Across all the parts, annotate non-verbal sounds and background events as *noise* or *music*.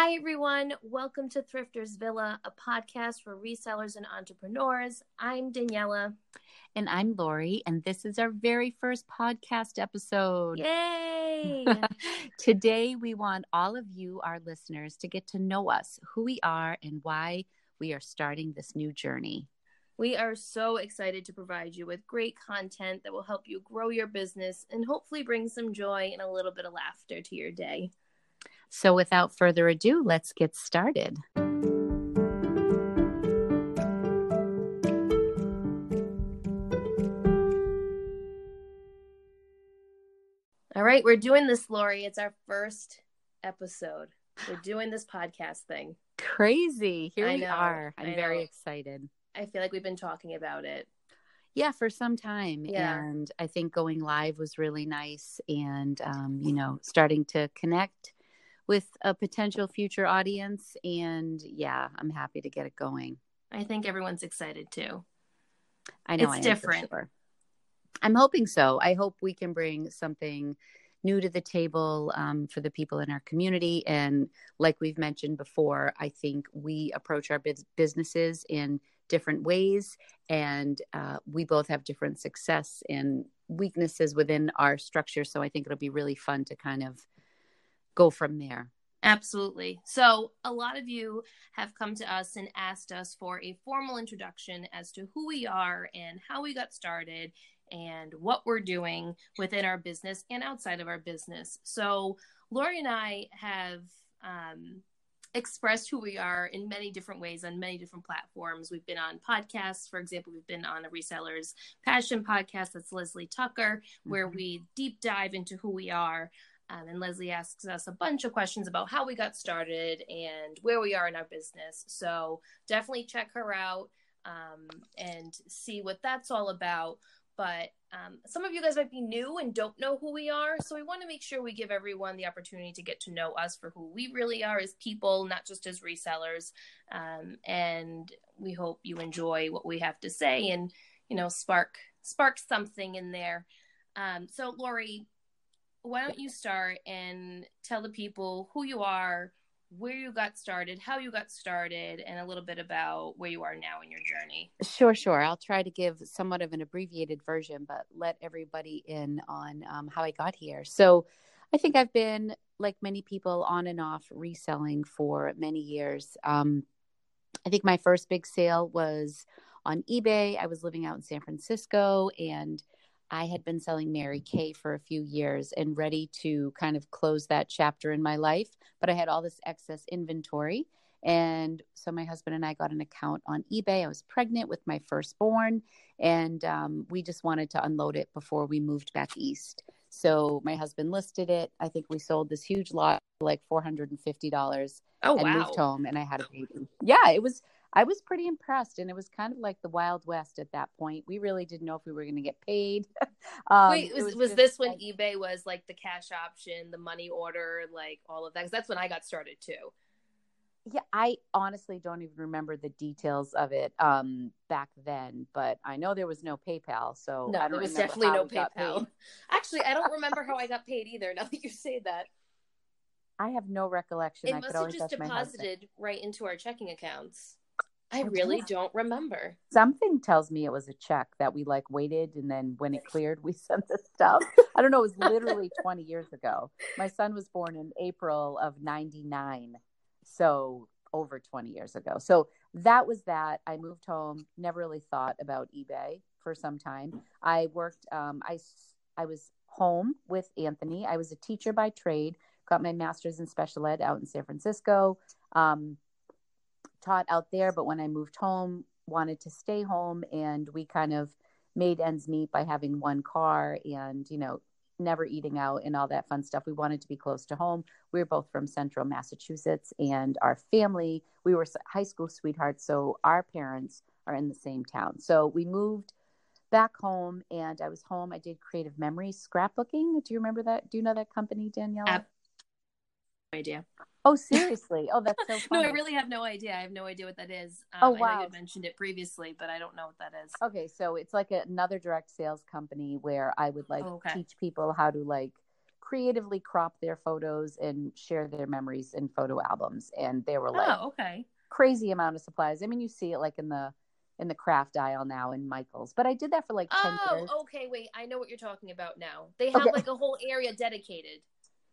Hi, everyone. Welcome to Thrifters Villa, a podcast for resellers and entrepreneurs. I'm Daniela. And I'm Lori, and this is our very first podcast episode. Yay! *laughs* Today, we want all of you, our listeners, to get to know us, who we are, and why we are starting this new journey. We are so excited to provide you with great content that will help you grow your business and hopefully bring some joy and a little bit of laughter to your day. So, without further ado, let's get started. All right, we're doing this, Lori. It's our first episode. We're doing this podcast thing. Crazy. Here I we know, are. I'm very excited. I feel like we've been talking about it. Yeah, for some time. Yeah. And I think going live was really nice and, um, you know, starting to connect with a potential future audience. And yeah, I'm happy to get it going. I think everyone's excited too. I know It's I different. sure. I'm hoping so. I hope we can bring something new to the table um, for the people in our community. And like we've mentioned before, I think we approach our bus- businesses in different ways, and uh, we both have different success and weaknesses within our structure. So I think it'll be really fun to kind of go from there. Absolutely. So, a lot of you have come to us and asked us for a formal introduction as to who we are and how we got started and what we're doing within our business and outside of our business. So, Lori and I have um, expressed who we are in many different ways on many different platforms. We've been on podcasts. For example, we've been on a reseller's passion podcast that's Leslie Tucker, where Mhm. we deep dive into who we are. Um, and Leslie asks us a bunch of questions about how we got started and where we are in our business. So definitely check her out um, and see what that's all about. But um, some of you guys might be new and don't know who we are. So we want to make sure we give everyone the opportunity to get to know us for who we really are as people, not just as resellers. Um, and we hope you enjoy what we have to say and, you know, spark spark something in there. Um, so Lori, why don't you start and tell the people who you are, where you got started, how you got started, and a little bit about where you are now in your journey. Sure, sure. I'll try to give somewhat of an abbreviated version, but let everybody in on um, how I got here. So, I think I've been, like many people, on and off reselling for many years. Um, I think my first big sale was on eBay. I was living out in San Francisco and I had been selling Mary Kay for a few years and ready to kind of close that chapter in my life. But I had all this excess inventory. And so my husband and I got an account on eBay. I was pregnant with my firstborn, and um, we just wanted to unload it before we moved back east. So my husband listed it. I think we sold this huge lot for like four hundred and fifty dollars, Oh and moved home. And I had a baby. Yeah, it was. I was pretty impressed, and it was kind of like the Wild West at that point. We really didn't know if we were going to get paid. *laughs* um, Wait, it was, was just this when like- eBay was like the cash option, the money order, like all of that? Because that's when I got started too. Yeah, I honestly don't even remember the details of it um, back then, but I know there was no PayPal, so No, there was definitely no PayPal. Actually, I don't remember how I *laughs* got paid either. Now that you say that, I have no recollection. it I must could have just ask my husband. deposited right into our checking accounts. I really don't- remember. Something tells me it was a check that we like waited, and then when it cleared, we *laughs* sent the stuff. I don't know. It was literally *laughs* 20 years ago. My son was born in April of '99, so over 20 years ago. So that was that. I moved home. Never really thought about eBay for some time. I worked. Um, I I was home with Anthony. I was a teacher by trade. Got my master's in special ed out in San Francisco. Um, taught out there, but when I moved home, wanted to stay home, and we kind of made ends meet by having one car and you know never eating out and all that fun stuff. We wanted to be close to home. We were both from Central Massachusetts, and our family we were high school sweethearts, so our parents are in the same town. So we moved back home, and I was home. I did Creative memory scrapbooking. Do you remember that? Do you know that company, Danielle? Ab- No idea. Oh, seriously? Oh, that's so *laughs* No. I really have no idea. I have no idea what that is. Um, Oh, I know wow. you mentioned it previously, but I don't know what that is. Okay, so it's like another direct sales company where I would like Oh, okay. teach people how to like creatively crop their photos and share their memories in photo albums. And they were like, oh, okay. crazy amount of supplies. I mean, you see it like in the in the craft aisle now in Michaels. But I did that for like 10 Oh, years. okay. Wait, I know what you're talking about now. They have Okay. like a whole area dedicated.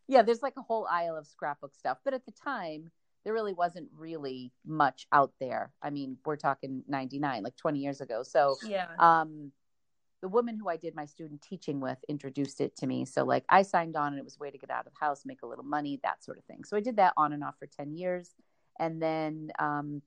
Yeah, there's like a whole aisle of scrapbook stuff. But at the time, there really wasn't really much out there. I mean, we're talking 99, like 20 years ago. So Yeah. um the woman who I did my student teaching with introduced it to me. So like I signed on and it was a way to get out of the house, make a little money, that sort of thing. So I did that on and off for 10 years. And then um,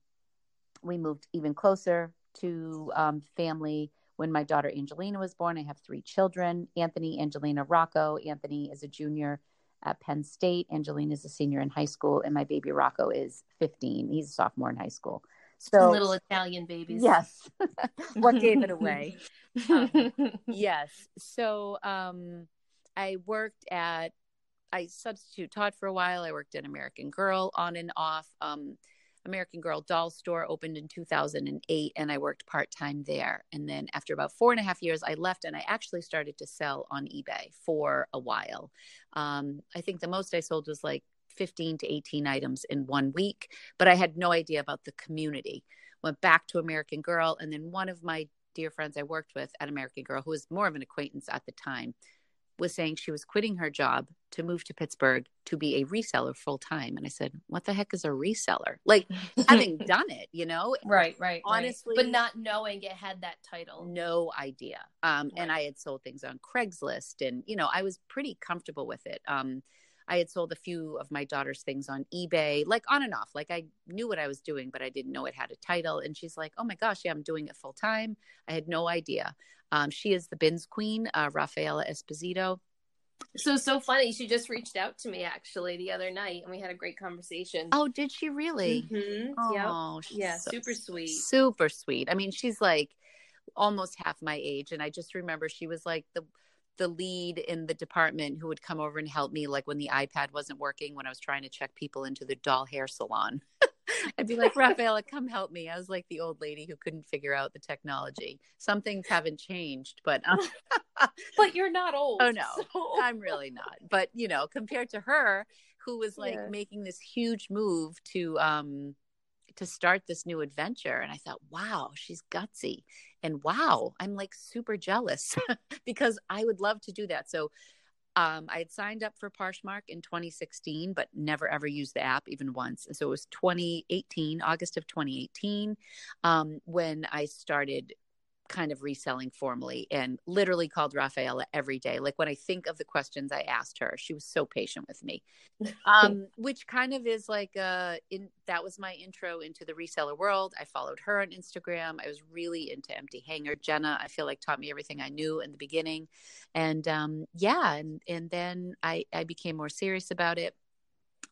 we moved even closer to um, family when my daughter Angelina was born. I have three children Anthony, Angelina, Rocco. Anthony is a junior at Penn State. Angelina is a senior in high school. And my baby Rocco is 15. He's a sophomore in high school. So, Little Italian babies. yes. *laughs* what gave it away? *laughs* Um, yes. So um, I worked at, I substitute taught for a while. I worked at American Girl on and off. Um, American Girl doll store opened in 2008, and I worked part time there. And then after about four and a half years, I left and I actually started to sell on eBay for a while. Um, I think the most I sold was like 15 to 18 items in one week, but I had no idea about the community. Went back to American Girl, and then one of my dear friends I worked with at American Girl, who was more of an acquaintance at the time, was saying she was quitting her job to move to Pittsburgh to be a reseller full time. And I said, What the heck is a reseller? Like *laughs* having done it, you know? right, right. Honestly- right. but not knowing it had that title. No idea. Um, And I had sold things on Craigslist and, you know, I was pretty comfortable with it. Um, I had sold a few of my daughter's things on eBay, like on and off. Like I knew what I was doing, but I didn't know it had a title. And she's like, "Oh my gosh, yeah, I'm doing it full time." I had no idea. Um, she is the bins queen, uh, Rafaela Esposito. So so funny. She just reached out to me actually the other night, and we had a great conversation. Oh, did she really? Mhm. Yep. Oh, she's Yeah, so super sweet. super sweet. I mean, she's like almost half my age, and I just remember she was like the the lead in the department who would come over and help me, like when the iPad wasn't working when I was trying to check people into the doll hair salon. *laughs* I'd be like, Rafaela, come help me. I was like the old lady who couldn't figure out the technology. Some things haven't changed, but um, *laughs* But you're not old. Oh, no. so- I'm really not. But you know, compared to her, who was like Yeah. making this huge move to um to start this new adventure, and I thought, wow, she's gutsy, and wow, I'm like super jealous *laughs* because I would love to do that. So. Um, I had signed up for Poshmark in 2016, but never ever used the app even once. And so it was 2018, August of 2018, um, when I started kind of reselling formally and literally called Rafaela every day. Like when I think of the questions I asked her, she was so patient with me. *laughs* Um, which kind of is like uh in that was my intro into the reseller world. I followed her on Instagram. I was really into empty hanger. Jenna, I feel like taught me everything I knew in the beginning. And um yeah, and and then I I became more serious about it.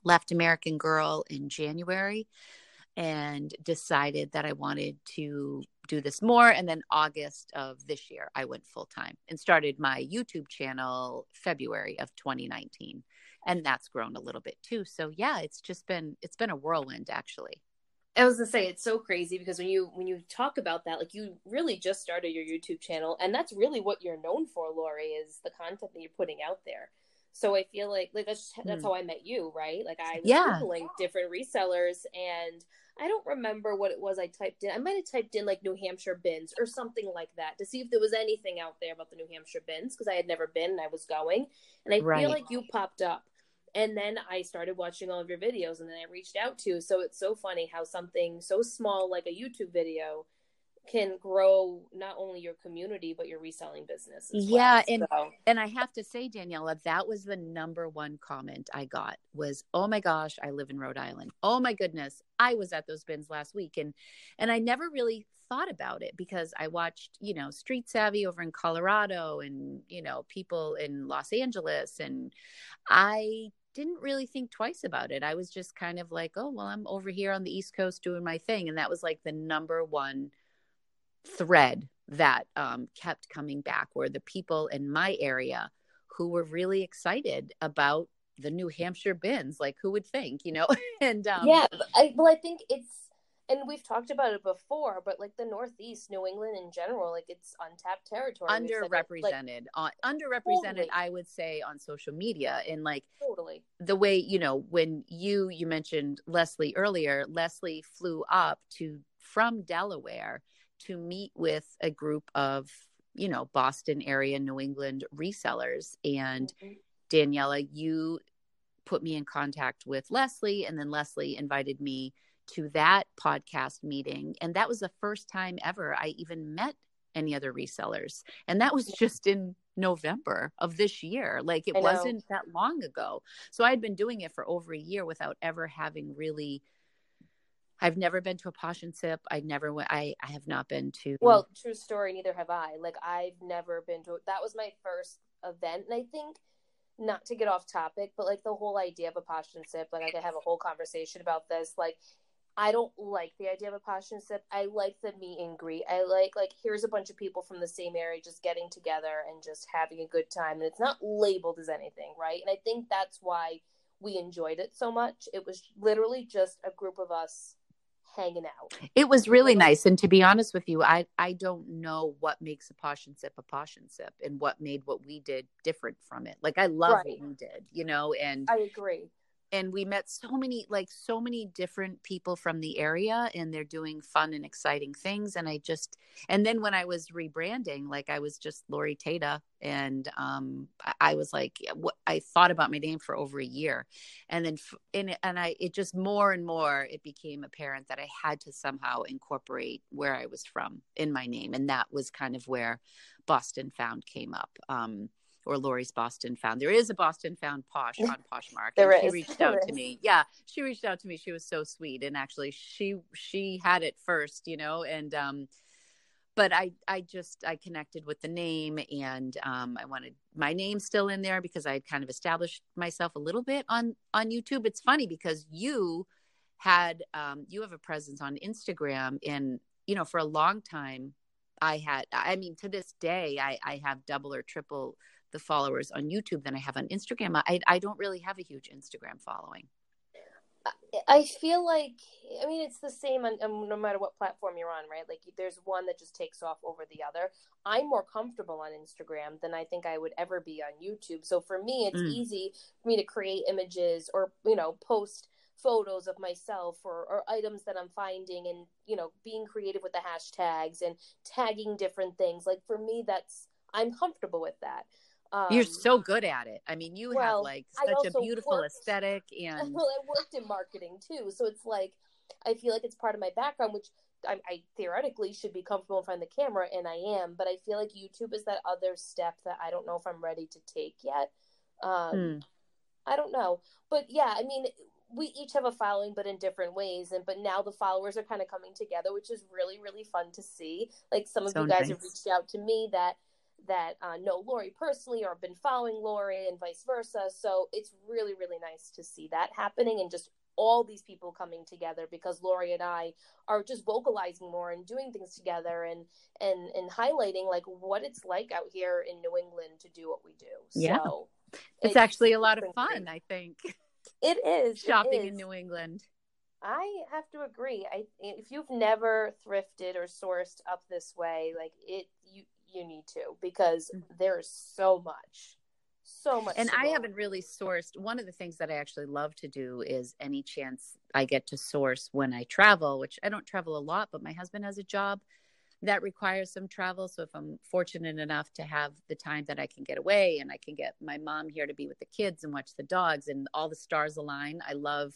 Left American Girl in January and decided that I wanted to do this more. And then August of this year, I went full time and started my YouTube channel February of 2019. And that's grown a little bit too. So yeah, it's just been it's been a whirlwind actually. I was gonna say it's so crazy because when you when you talk about that, like you really just started your YouTube channel, and that's really what you're known for, Lori, is the content that you're putting out there. So I feel like like that's that's Hmm. how I met you, right? Like I was Yeah. googling different resellers, and I don't remember what it was I typed in. I might have typed in like New Hampshire bins or something like that to see if there was anything out there about the New Hampshire bins because I had never been and I was going, and I Right. feel like you popped up. And then I started watching all of your videos, and then I reached out to you. So it's so funny how something so small like a YouTube video can grow not only your community but your reselling business. As Yeah, well. and- So- And I have to say, Daniela, that was the number one comment I got was, "Oh my gosh, I live in Rhode Island. Oh my goodness, I was at those bins last week." And and I never really thought about it because I watched, you know, Street Savvy over in Colorado and, you know, people in Los Angeles and I didn't really think twice about it. I was just kind of like, "Oh, well, I'm over here on the East Coast doing my thing." And that was like the number one thread that um, kept coming back were the people in my area who were really excited about the New Hampshire bins. Like, who would think, you know? *laughs* and um, yeah, I, well, I think it's and we've talked about it before, but like the Northeast, New England in general, like it's untapped territory. Underrepresented, like, on underrepresented, totally. I would say on social media, and like totally the way you know when you you mentioned Leslie earlier. Leslie flew up to from Delaware to meet with a group of you know Boston area, New England resellers, and mm-hmm. Daniela, you put me in contact with Leslie, and then Leslie invited me to that podcast meeting. And that was the first time ever I even met any other resellers. And that was just in November of this year. Like it wasn't that long ago. So I'd been doing it for over a year without ever having really. I've never been to a posh and sip. I never went. I, I have not been to. Well, true story. Neither have I. Like I've never been to. That was my first event, and I think not to get off topic, but like the whole idea of a posh and sip. Like I could have a whole conversation about this. Like I don't like the idea of a posh and sip. I like the meet and greet. I like like here's a bunch of people from the same area just getting together and just having a good time. And it's not labeled as anything, right? And I think that's why we enjoyed it so much. It was literally just a group of us hanging out. It was really nice. And to be honest with you, I I don't know what makes a posh and sip a posh and sip and what made what we did different from it. Like I love right. what we did, you know, and I agree and we met so many like so many different people from the area and they're doing fun and exciting things and i just and then when i was rebranding like i was just lori tata and um i was like what i thought about my name for over a year and then and, and i it just more and more it became apparent that i had to somehow incorporate where i was from in my name and that was kind of where boston found came up um or Lori's Boston Found. There is a Boston Found Posh *laughs* on Poshmark. there is. She reached *laughs* out to me. Yeah, she reached out to me. She was so sweet, and actually, she she had it first, you know, and um, but I I just I connected with the name, and um, I wanted my name still in there because I had kind of established myself a little bit on on YouTube. It's funny because you had um, you have a presence on Instagram, and you know, for a long time. I had, I mean, to this day, I, I have double or triple the followers on YouTube than I have on Instagram. I I don't really have a huge Instagram following. I feel like I mean it's the same on, on, no matter what platform you're on, right? Like there's one that just takes off over the other. I'm more comfortable on Instagram than I think I would ever be on YouTube. So for me, it's mm. easy for me to create images or you know post photos of myself or, or items that I'm finding and you know being creative with the hashtags and tagging different things. Like for me, that's I'm comfortable with that. Um, You're so good at it. I mean, you well, have like such a beautiful worked, *laughs* aesthetic and well, I worked in marketing too, so it's like I feel like it's part of my background, which I, I theoretically should be comfortable in front of the camera, and I am. But I feel like YouTube is that other step that I don't know if I'm ready to take yet. Um, hmm. I don't know, but yeah, I mean, we each have a following, but in different ways. And but now the followers are kind of coming together, which is really really fun to see. Like some of so you guys nice. have reached out to me that that uh, know Lori personally or have been following Lori and vice versa. So it's really, really nice to see that happening and just all these people coming together because Lori and I are just vocalizing more and doing things together and and and highlighting like what it's like out here in New England to do what we do. Yeah. So it's, it's actually a lot of fun, great. I think. It is shopping it is. in New England. I have to agree. I if you've never thrifted or sourced up this way, like it you you need to because mm-hmm. there's so much so much and i haven't really sourced one of the things that i actually love to do is any chance i get to source when i travel which i don't travel a lot but my husband has a job that requires some travel so if i'm fortunate enough to have the time that i can get away and i can get my mom here to be with the kids and watch the dogs and all the stars align i love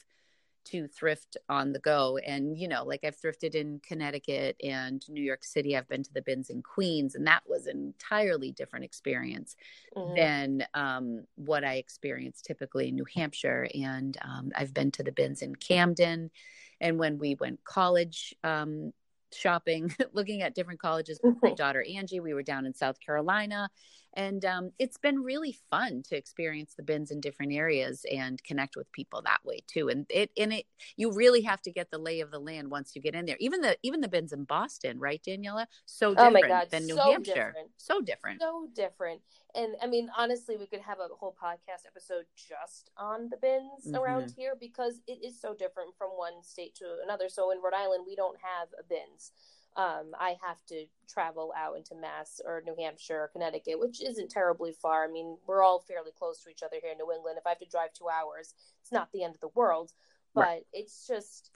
to thrift on the go. And, you know, like I've thrifted in Connecticut and New York City. I've been to the bins in Queens, and that was an entirely different experience mm-hmm. than um, what I experienced typically in New Hampshire. And um, I've been to the bins in Camden. And when we went college um, shopping, *laughs* looking at different colleges with my *laughs* daughter Angie, we were down in South Carolina and um, it's been really fun to experience the bins in different areas and connect with people that way too. And it and it you really have to get the lay of the land once you get in there. Even the even the bins in boston right daniela? So different oh my God, than new so hampshire. different. so different. So different. And i mean honestly we could have a whole podcast episode just on the bins mm-hmm. around here because it is so different from one state to another. So in rhode island we don't have a bins um, I have to travel out into Mass or New Hampshire or Connecticut, which isn't terribly far. I mean, we're all fairly close to each other here in New England. If I have to drive two hours, it's not the end of the world, but right. it's just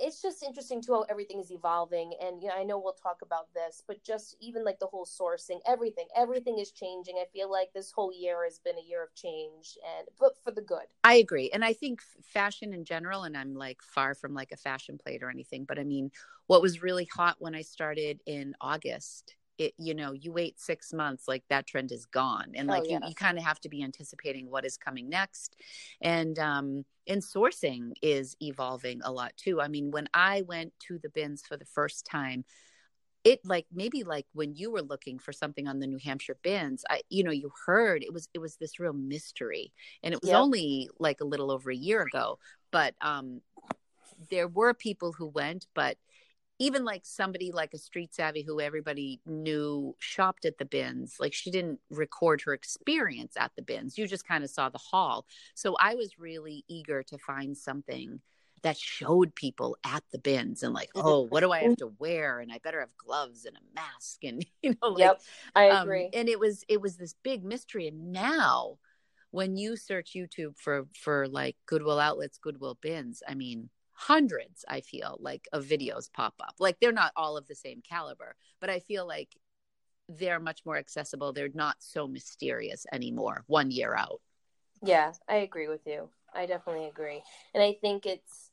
it's just interesting to how everything is evolving. And you know i know we'll talk about this but just even like the whole sourcing everything everything is changing. I feel like this whole year has been a year of change and but for the good. I agree. And i think fashion in general and i'm like far from like a fashion plate or anything but i mean what was really hot when i started in august it you know you wait six months like that trend is gone. And like oh, you, you kind of have to be anticipating what is coming next. And um and sourcing is evolving a lot too. I mean when i went to the bins for the first time it like maybe like when you were looking for something on the new hampshire bins i you know you heard it was it was this real mystery. And it was yep. only like a little over a year ago. But um there were people who went but even like somebody like a street savvy who everybody knew shopped at the bins like she didn't record her experience at the bins. You just kind of saw the haul. So i was really eager to find something that showed people at the bins and like oh what do i have to wear? And i better have gloves and a mask and *laughs* you know like, yep. I um, agree. um, and it was it was this big mystery. And now when you search youtube for for like goodwill outlets goodwill bins i mean hundreds i feel like of videos pop up. Like they're not all of the same caliber but i feel like they're much more accessible. They're not so mysterious anymore one year out. Yeah i agree with you. I definitely agree. And i think it's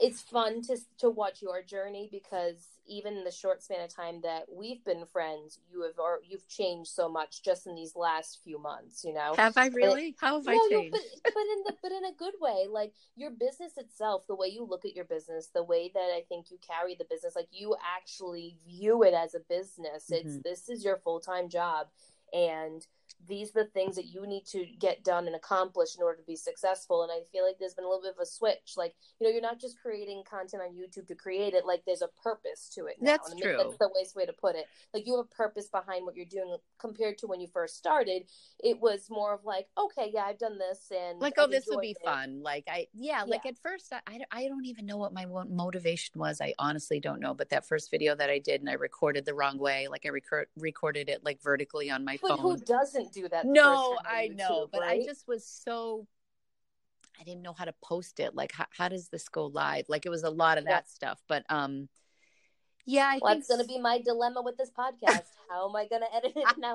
it's fun to to watch your journey because even in the short span of time that we've been friends, you have or you've changed so much just in these last few months. You know, have I really? It, How have no, I changed? No, but, but in the but in a good way. Like your business itself, the way you look at your business, the way that I think you carry the business, like you actually view it as a business. Mm-hmm. It's this is your full time job, and these are the things that you need to get done and accomplish in order to be successful. And I feel like there's been a little bit of a switch. Like, you know, you're not just creating content on YouTube to create it, like there's a purpose to it. Now. That's and true. That's the best way to put it. Like you have a purpose behind what you're doing compared to when you first started. It was more of like, okay, yeah, I've done this and like, oh, this will be it. fun. Like I, yeah, like yeah. at first I, I don't even know what my motivation was. I honestly don't know. But that first video that I did and I recorded the wrong way, like I record, recorded it like vertically on my but phone. Who doesn't do that. No, I YouTube, know, but right? I just was so I didn't know how to post it. Like, how, how does this go live? Like, it was a lot of that stuff. But um, yeah, I well, that's going to be my dilemma with this podcast. *laughs* how am I going to edit it *laughs* now?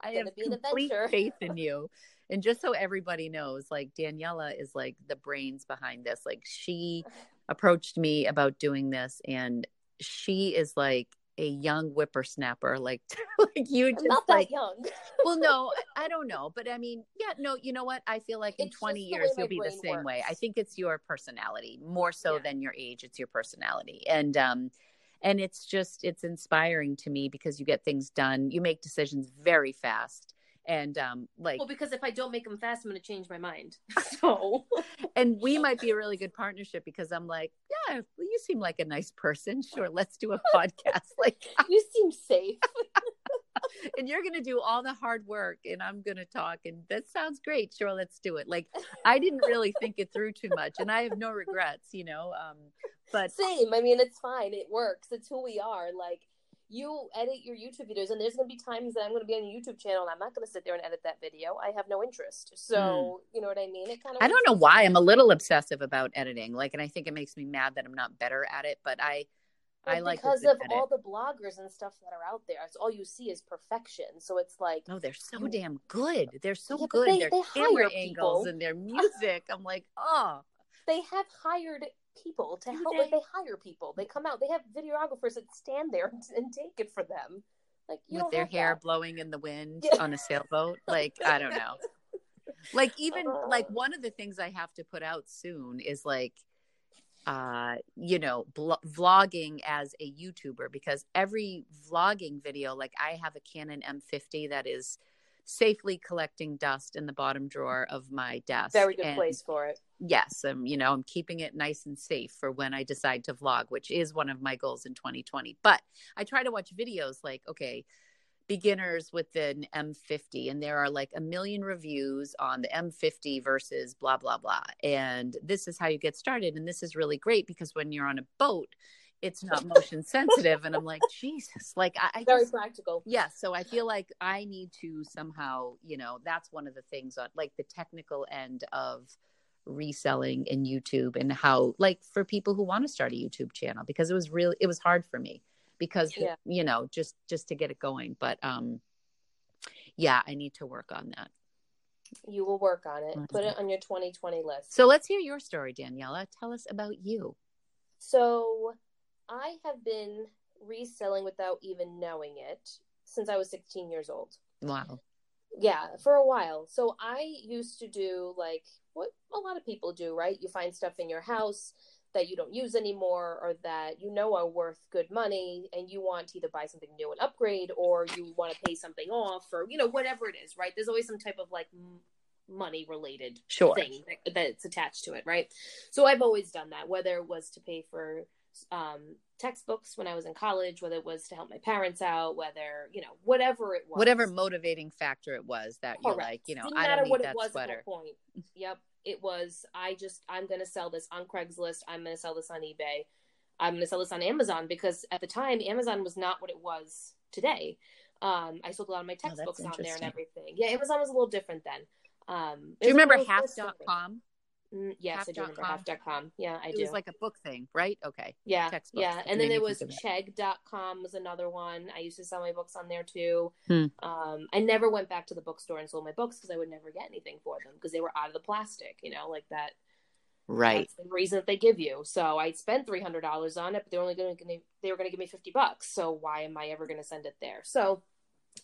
I have be complete faith in *laughs* you. And just so everybody knows, like Daniela is like the brains behind this. Like she approached me about doing this, and she is like a young whippersnapper like *laughs* like you just not like young well *laughs* no i don't know but i mean yeah no you know what i feel like in 20 years you'll be the same works. way i think it's your personality more so yeah. than your age it's your personality and um and it's just it's inspiring to me because you get things done you make decisions very fast and um like well because if i don't make them fast i'm going to change my mind *laughs* so and we might be a really good partnership because i'm like well, you seem like a nice person. *laughs* Sure let's do a podcast. *laughs* Like you seem safe. *laughs* And you're going to do all the hard work and i'm going to talk and that sounds great. Sure let's do it. Like i didn't really think it through too much and i have no regrets you know um but same i mean it's fine it works it's who we are like you edit your YouTube videos, and there's going to be times that I'm going to be on a YouTube channel, and I'm not going to sit there and edit that video. I have no interest. So mm. you know what I mean? It kind of. I don't know why I'm a little obsessive about editing. Like, and I think it makes me mad that I'm not better at it. But I, well, I like because of all the bloggers and stuff that are out there. It's all you see is perfection. So it's like, no, they're so damn good. They're so yeah, good. They, their they camera angles and their *laughs* music. I'm like, oh. They have hired people to help. They? Like they hire people. They come out. They have videographers that stand there and, take it for them. Like with their hair that. blowing in the wind yeah. on a sailboat. *laughs* Like I don't know. *laughs* like even uh, like one of the things I have to put out soon is like uh, you know, bl- vlogging as a YouTuber because every vlogging video, like I have a Canon M50 that is safely collecting dust in the bottom drawer of my desk. Very good and place for it. Yes, I'm, you know, I'm keeping it nice and safe for when I decide to vlog, which is one of my goals in 2020. But I try to watch videos like, okay, beginners with an M50 and there are like a million reviews on the M50 versus blah blah blah and this is how you get started and this is really great because when you're on a boat it's not *laughs* motion sensitive and I'm like Jesus like I, I Very just, practical. yeah so I feel like I need to somehow you know that's one of the things on like the technical end of reselling in YouTube and how like for people who want to start a YouTube channel because it was really it was hard for me because Yeah. you know just just to get it going but um yeah i need to work on that You will work on it. Put it on your 2020 list. so let's hear your story daniela tell us about you So I have been reselling without even knowing it since I was 16 years old. wow Yeah, for a while. So I used to do like what a lot of people do, right? You find stuff in your house that you don't use anymore or that you know are worth good money and you want to either buy something new and upgrade or you want to pay something off or you know whatever it is, right? There's always some type of like money related Sure. thing that, that's attached to it, right? So I've always done that, whether it was to pay for um, textbooks when I was in college, whether it was to help my parents out, whether you know whatever it was, whatever motivating factor it was that you're like you know Didn't i matter don't need what that it was sweater point. *laughs* Yep, it was. I just I'm gonna sell this on Craigslist. I'm gonna sell this on eBay. I'm gonna sell this on Amazon because at the time Amazon was not what it was today. Um, I sold a lot of my Oh, textbooks on there and everything. Yeah, Amazon was a little different then. Um, do you remember it was different. half.com Mm, yes, I do remember half.com? half.com. Yeah, I it do. was like a book thing right okay yeah, textbooks. yeah. That And then there was chegg.com was another one. I used to sell my books on there too. Hmm. Um, I never went back to the bookstore and sold my books because I would never get anything for them because they were out of the plastic, you know, like that. right That's the reason that they give you. So I spent three hundred dollars on it, but they're only going to they were going to give me fifty bucks. So why am I ever going to send it there? So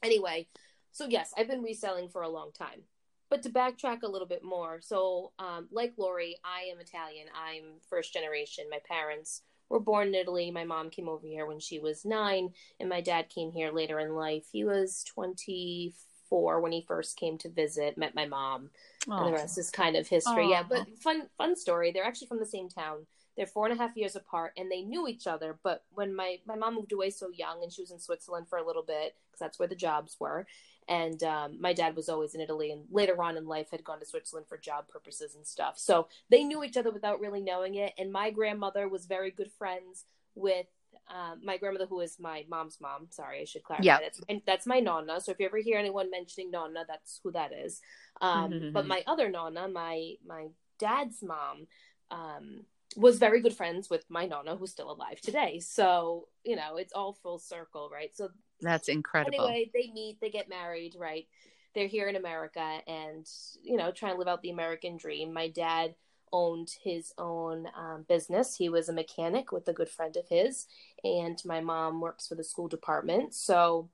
anyway, so yes, I've been reselling for a long time. But to backtrack a little bit more, so um, like Lori, I am Italian. I'm first generation. My parents were born in Italy. My mom came over here when she was nine, and my dad came here later in life. He was 24 when he first came to visit, met my mom, and the rest is kind of history. Yeah, but fun fun story. They're actually from the same town. They're four and a half years apart, and they knew each other. But when my my mom moved away so young, and she was in Switzerland for a little bit because that's where the jobs were, and um, my dad was always in Italy, and later on in life had gone to Switzerland for job purposes and stuff. So they knew each other without really knowing it. And my grandmother was very good friends with. Um, my grandmother, who is my mom's mom, sorry, I should clarify. Yeah. That's, and that's my nonna. So if you ever hear anyone mentioning nonna, that's who that is. Um, but my other nonna, my my dad's mom, um, was very good friends with my nonna, who's still alive today. So you know, it's all full circle, right? So that's incredible anyway, they meet, they get married, right? They're here in America, and you know, trying to live out the American dream. My dad owned his own um, business. He was a mechanic with a good friend of his, and my mom works for the school department. So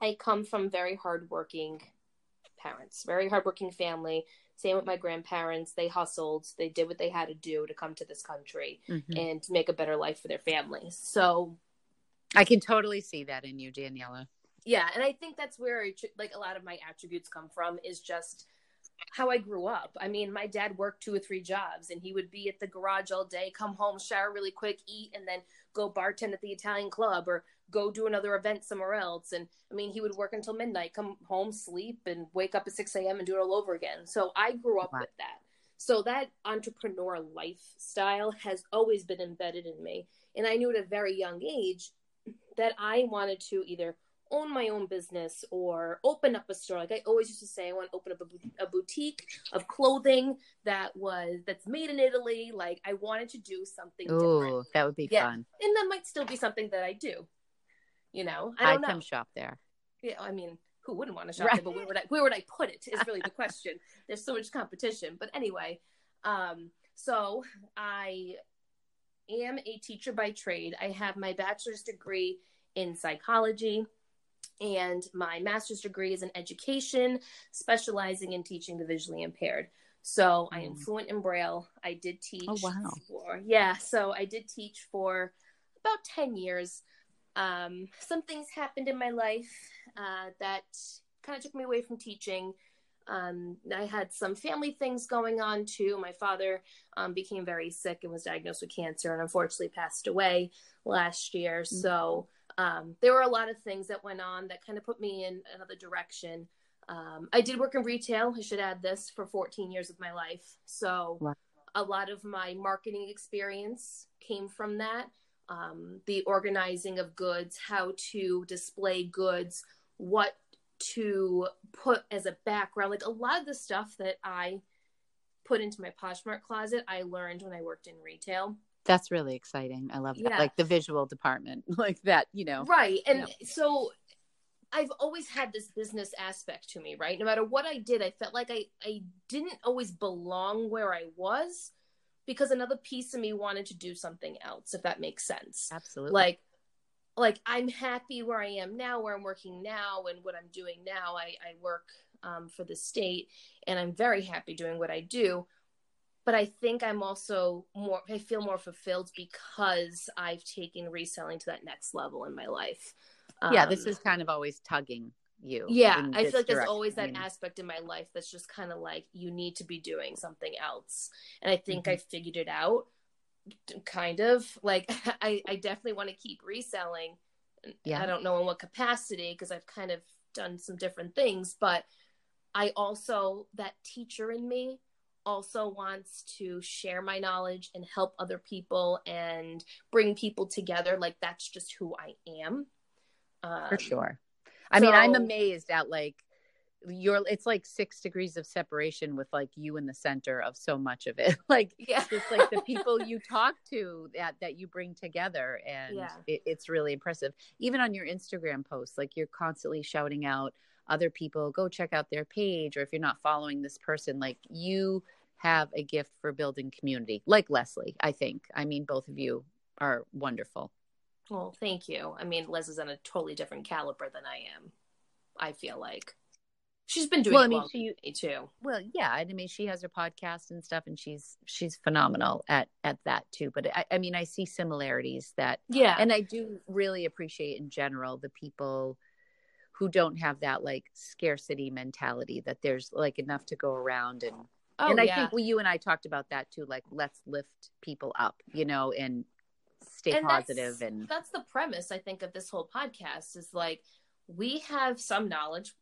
I come from very hardworking parents, very hardworking family. Same with my grandparents. They hustled. They did what they had to do to come to this country Mhm. and make a better life for their families. So i can totally see that in you daniela yeah, and I think that's where like a lot of my attributes come from is just how I grew up. I mean, my dad worked two or three jobs, and he would be at the garage all day, come home, shower really quick, eat, and then go bartend at the Italian club or go do another event somewhere else. And I mean, he would work until midnight, come home, sleep, and wake up at six a.m. and do it all over again. So I grew up Wow. with that. So that entrepreneur lifestyle has always been embedded in me, and I knew at a very young age that I wanted to either own my own business or open up a store. Like I always used to say, I want to open up a, a boutique of clothing that was that's made in Italy. Like I wanted to do something different, that would be Yeah. fun and that might still be something that I do. You know, I i'd don't know. come shop there Yeah, I mean, who wouldn't want to shop Right. there? But where would I where would I put it? Is really the *laughs* question. There's so much competition. But anyway, um, so I am a teacher by trade. I have my bachelor's degree in psychology and my master's degree is in education, specializing in teaching the visually impaired. So I am fluent in Braille. I did teach. Oh, wow. For, yeah, so I did teach for about 10 years. Um, some things happened in my life uh, that kind of took me away from teaching. Um, I had some family things going on too. My father um, became very sick and was diagnosed with cancer and unfortunately passed away last year. Mm-hmm. So um, there were a lot of things that went on that kind of put me in another direction. Um, I did work in retail. I should add this for 14 years of my life. So wow. a lot of my marketing experience came from that. Um, the organizing of goods, how to display goods, what to put as a background. Like a lot of the stuff that I put into my Poshmark closet, I learned when I worked in retail. That's really exciting. I love that. Yeah. Like the visual department, *laughs* like that, you know. Right. And you know. so I've always had this business aspect to me, right? No matter what I did, I felt like I, I didn't always belong where I was because another piece of me wanted to do something else, if that makes sense. Absolutely. Like like I'm happy where I am now, where I'm working now, and what I'm doing now. I, I work um, for the state, and I'm very happy doing what I do. But I think I'm also more. I feel more fulfilled because I've taken reselling to that next level in my life. Um, yeah, this um, is kind of always tugging you. Yeah, I feel like there's always that aspect in my life that's just kind of like you need to be doing something else, and I think mm-hmm. I figured it out kind of like *laughs* I, I definitely want to keep reselling. Yeah. I don't know in what capacity because I've kind of done some different things, but I also that teacher in me also wants to share my knowledge and help other people and bring people together. Like that's just who I am. Um, For sure. I so, mean, I'm amazed at like you're it's like six degrees of separation with like you in the center of so much of it. *laughs* Like yeah. it's like the *laughs* people you talk to that that you bring together and yeah. it, it's really impressive. Even on your instagram posts like you're constantly shouting out other people go check out their page or if you're not following this person like you have a gift for building community like leslie i think. I mean both of you are wonderful. Well thank you. I mean is on a totally different caliber than i am i feel like She's been doing well, I mean, she, too. Well, yeah, I mean, she has her podcast and stuff, and she's she's phenomenal at at that too. But I, I mean, I see similarities that yeah, and I do really appreciate in general the people who don't have that like scarcity mentality that there's like enough to go around and oh, and I yeah. think we you and I talked about that too. Like, let's lift people up, you know, and stay and positive. That's, and that's the premise I think of this whole podcast is like we have some knowledge,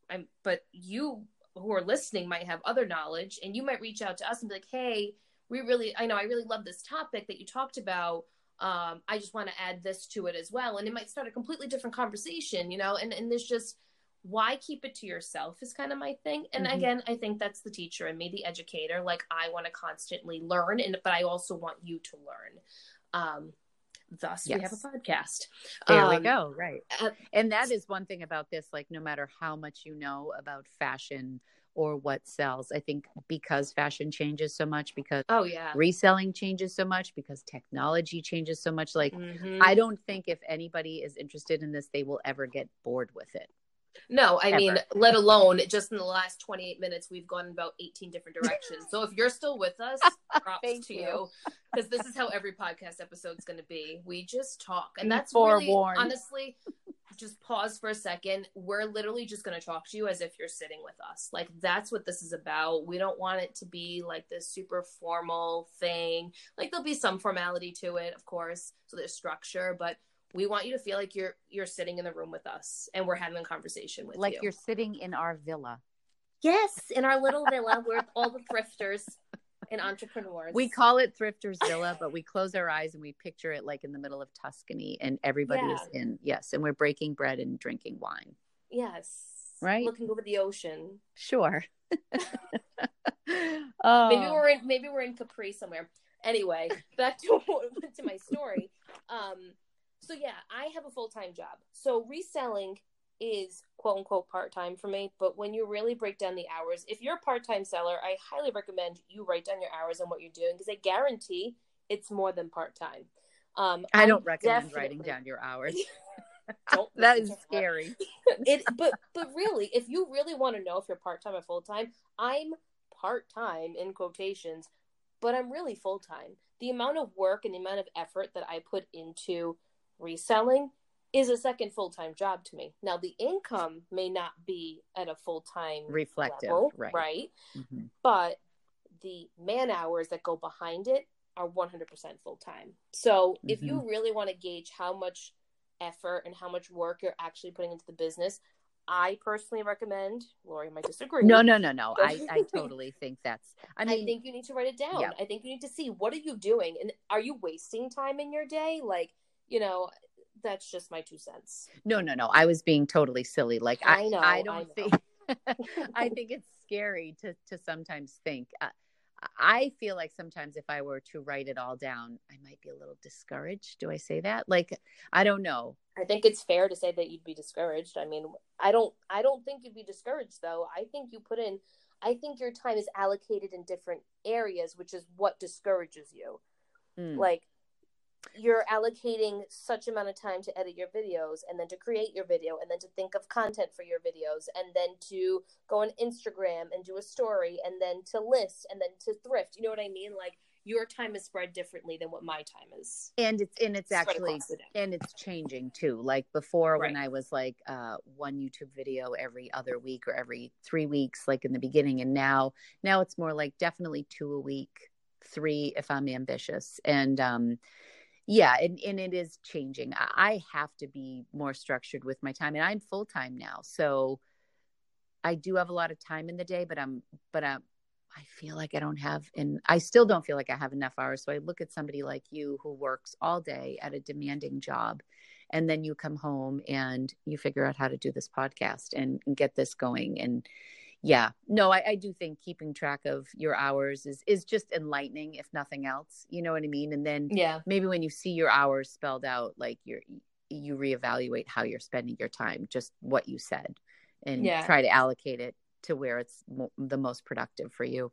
but you who are listening might have other knowledge, and you might reach out to us and be like, "Hey, we really, I know, I really love this topic that you talked about. Um, I just want to add this to it as well," and it might start a completely different conversation, you know. And and there's just why keep it to yourself is kind of my thing. And mm-hmm. again, I think that's the teacher and me, the educator. Like I want to constantly learn, and but I also want you to learn. Um, thus yes. we have a podcast there um, we go right uh, and that is one thing about this like no matter how much you know about fashion or what sells i think because fashion changes so much because oh yeah reselling changes so much because technology changes so much like mm-hmm. i don't think if anybody is interested in this they will ever get bored with it no, I Ever. mean, let alone just in the last 28 minutes, we've gone about 18 different *laughs* directions. so if you're still with us, props to you. Because this is how every podcast episode is going to be. We just talk. And that's really, honestly, just pause for a second. We're literally just going to talk to you as if you're sitting with us. Like, that's what this is about. We don't want it to be like this super formal thing. Like, there'll be some formality to it, of course. So there's structure, but we want you to feel like you're you're sitting in the room with us and we're having a conversation with like you. Like you're sitting in our villa. Yes in our little villa. *laughs* With all the thrifters and entrepreneurs. We call it thrifters villa but we close our eyes and we picture it like in the middle of tuscany and everybody yeah. is in yes and we're breaking bread and drinking wine. Yes. Right? Looking over the ocean. Sure. *laughs* Oh. maybe we're in maybe we're in capri somewhere. Anyway back to *laughs* to my story. Um so yeah, I have a full time job. So reselling is quote unquote part time for me. But when you really break down the hours, if you're a part time seller, I highly recommend you write down your hours and what you're doing because I guarantee it's more than part time. Um, I don't recommend writing down your hours. *laughs* *laughs* that is scary. *laughs* it, but but really, if you really want to know if you're part time or full time, I'm part time in quotations, but I'm really full time. The amount of work and the amount of effort that I put into reselling is a second full time job to me. Now, the income may not be at a full time reflective, level, right? Right. Mm-hmm. But the man hours that go behind it are 100% full time. So, mm-hmm. if you mm-hmm. really want to gauge how much effort and how much work you're actually putting into the business, I personally recommend. Lori might disagree. No, no, no, no. *laughs* I, I totally think that's. I mean, I think you need to write it down. Yeah. I think you need to see what are you doing, and are you wasting time in your day? Like, you know, that's just my two cents. No, no, no. I was being totally silly. Like, I, I know. I don't I think. *laughs* *laughs* I think it's scary to to sometimes think. Uh, I feel like sometimes if I were to write it all down, I might be a little discouraged. Do I say that? Like, I don't know. I think it's fair to say that you'd be discouraged. I mean, I don't I don't think you'd be discouraged though. I think you put in I think your time is allocated in different areas, which is what discourages you. Mm. Like you're allocating such amount of time to edit your videos and then to create your video and then to think of content for your videos and then to go on Instagram and do a story and then to list and then to thrift. You know what I mean? Like your time is spread differently than what my time is. And it's and it's actually and it's changing too. Like before right. when I was like uh one YouTube video every other week or every 3 weeks like in the beginning and now now it's more like definitely two a week, three if I'm ambitious. And um yeah and, and it is changing. I have to be more structured with my time and i'm full-time now so i do have a lot of time in the day but i'm but i'm i feel like i don't have and i still don't feel like i have enough hours so i look at somebody like you who works all day at a demanding job and then you come home and you figure out how to do this podcast and, and get this going and yeah. No I, I, do think keeping track of your hours is is just enlightening if nothing else you know what i mean? And then yeah. maybe when you see your hours spelled out like you're you reevaluate how you're spending your time just what you said and yeah. try to allocate it to where it's mo- the most productive for you.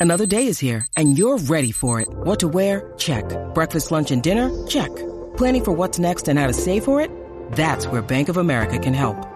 Another day is here and you're ready for it. What to wear? Check. Breakfast lunch and dinner? Check. Planning for what's next and how to save for it? That's where bank of america can help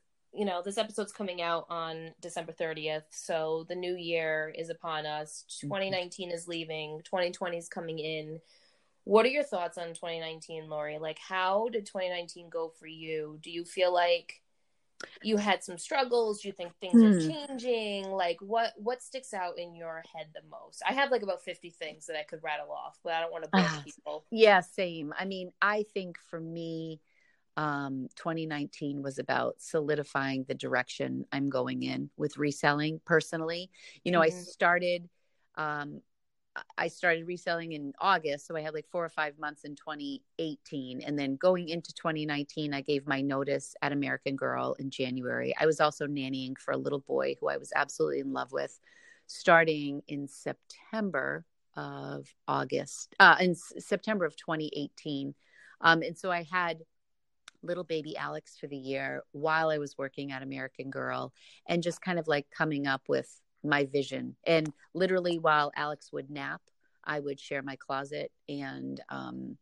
you know, this episode's coming out on December 30th. So the new year is upon us. Mm-hmm. 2019 is leaving, 2020 is coming in. What are your thoughts on 2019, Lori? Like, how did 2019 go for you? Do you feel like you had some struggles? Do you think things hmm. are changing? Like, what what sticks out in your head the most? I have like about 50 things that I could rattle off, but I don't want to bore uh, people. Yeah, same. I mean, I think for me, um, 2019 was about solidifying the direction I'm going in with reselling personally. You know, mm-hmm. I started, um, I started reselling in August, so I had like four or five months in 2018. And then going into 2019, I gave my notice at American Girl in January. I was also nannying for a little boy who I was absolutely in love with starting in September of August, uh, in S- September of 2018. Um, and so I had little baby Alex for the year while I was working at American Girl and just kind of like coming up with my vision. And literally, while Alex would nap, I would share my closet and um,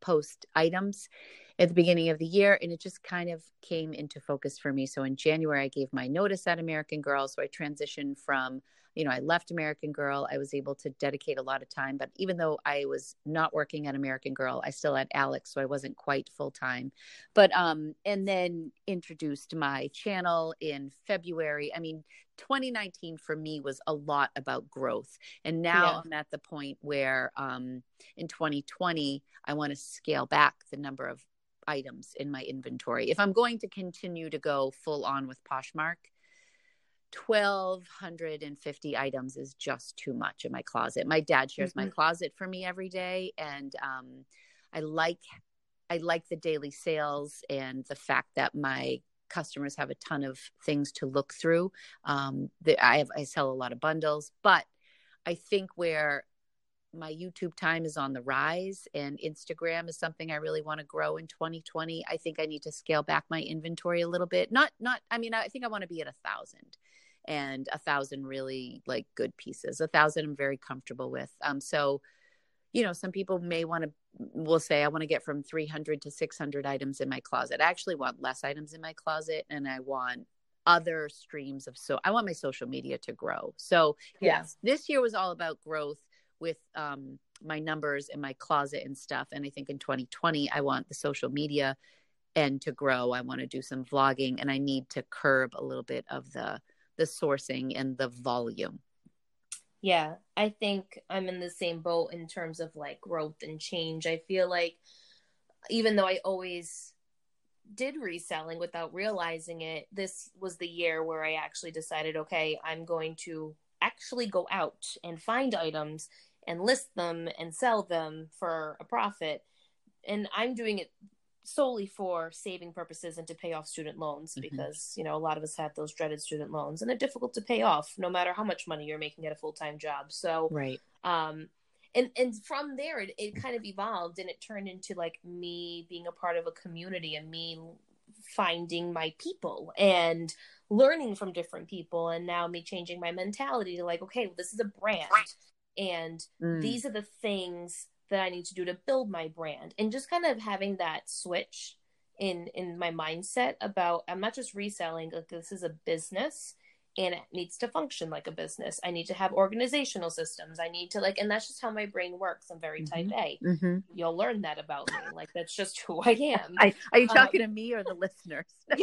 post items at the beginning of the year. And it just kind of came into focus for me. So in January, I gave my notice at American Girl. So I transitioned from you know, I left American Girl. I was able to dedicate a lot of time, but even though I was not working at American Girl, I still had Alex, so I wasn't quite full time. But um, and then introduced my channel in February. I mean, 2019 for me was a lot about growth, and now yeah. I'm at the point where um, in 2020 I want to scale back the number of items in my inventory. If I'm going to continue to go full on with Poshmark, 1250 items is just too much in my closet my dad shares mm-hmm. my closet for me every day and um, i like i like the daily sales and the fact that my customers have a ton of things to look through um, the, i have i sell a lot of bundles but i think where my YouTube time is on the rise and Instagram is something I really want to grow in 2020. I think I need to scale back my inventory a little bit. Not not I mean I think I want to be at a thousand and a thousand really like good pieces. A thousand I'm very comfortable with. Um so you know, some people may want to will say I want to get from 300 to 600 items in my closet. I actually want less items in my closet and I want other streams of so I want my social media to grow. So Yeah. yes, this year was all about growth with um my numbers in my closet and stuff. And I think in 2020 I want the social media and to grow. I want to do some vlogging and I need to curb a little bit of the the sourcing and the volume. Yeah, I think I'm in the same boat in terms of like growth and change. I feel like even though I always did reselling without realizing it, this was the year where I actually decided, okay, I'm going to actually go out and find items and list them and sell them for a profit. And I'm doing it solely for saving purposes and to pay off student loans Mhm. because, you know, a lot of us have those dreaded student loans and they're difficult to pay off no matter how much money you're making at a full-time job. So, Right. um and and from there it, it kind of evolved and it turned into like me being a part of a community and me finding my people and learning from different people and now me changing my mentality to like okay well, this is a brand. And Mm. these are the things that i need to do to build my brand. And just kind of having that switch in in my mindset about i'm not just reselling like this is a business and it needs to function like a business i need to have organizational systems i need to like and that's just how my brain works i'm very type a Mhm. you'll learn that about me like that's just *laughs* who i am I, are you Um, talking to me or the listeners? *laughs*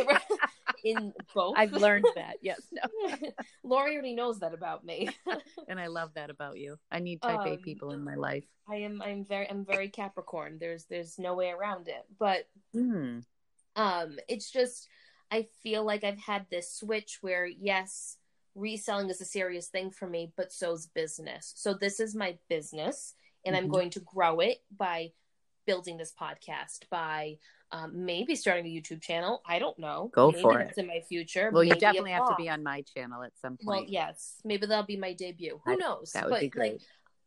In both I've learned that. Yes. No. *laughs* lori already knows that about me And I love that about you. I need type A Um, people in my life. i am i'm very i'm very capricorn there's there's no way around it but Mm. um it's just i feel like i've had this switch where yes reselling is a serious thing for me but so's business so this is my business and i'm Mhm. going to grow it by building this podcast by um, maybe starting a youtube channel i don't know Go maybe for it. in my future Well, you Maybe a definitely have to be on my channel at some point. well yes maybe that'll be my debut who That- knows that would but be great. like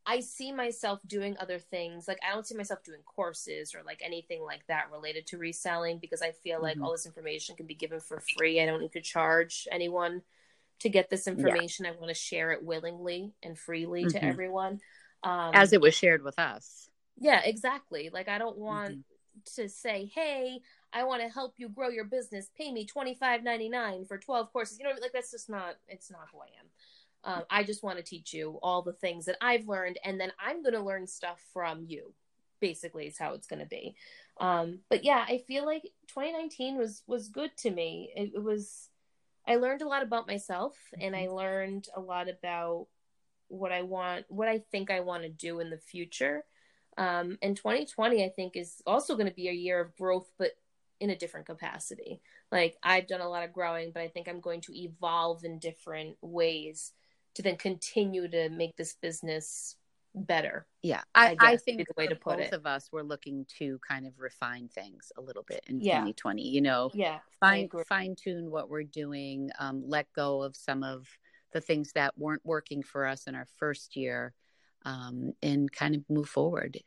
I see myself doing other things. Like I don't see myself doing courses or like anything like that related to reselling because I feel like Mhm. all this information can be given for free. I don't need to charge anyone to get this information. I want to share it willingly and freely to Mhm. everyone. Um, As it was shared with us. yeah, exactly. Like I don't want Mm-hmm. to say, "Hey, I want to help you grow your business. Pay me twenty five ninety nine for twelve courses." You know, what I mean? like that's just not. It's not who I am. Um, I just want to teach you all the things that I've learned, and then I'm going to learn stuff from you. Basically, is how it's going to be. Um, but yeah, I feel like 2019 was was good to me. It, it was. I learned a lot about myself, and I learned a lot about what I want, what I think I want to do in the future. Um, and 2020, I think, is also going to be a year of growth, but in a different capacity. Like I've done a lot of growing, but I think I'm going to evolve in different ways to then continue to make this business better. Yeah. I I, guess I, think the way to put both it. of us were looking to kind of refine things a little bit in Yeah. 2020. You know, Yeah, fine fine tune what we're doing, um, let go of some of the things that weren't working for us in our first year, um, and kind of move forward.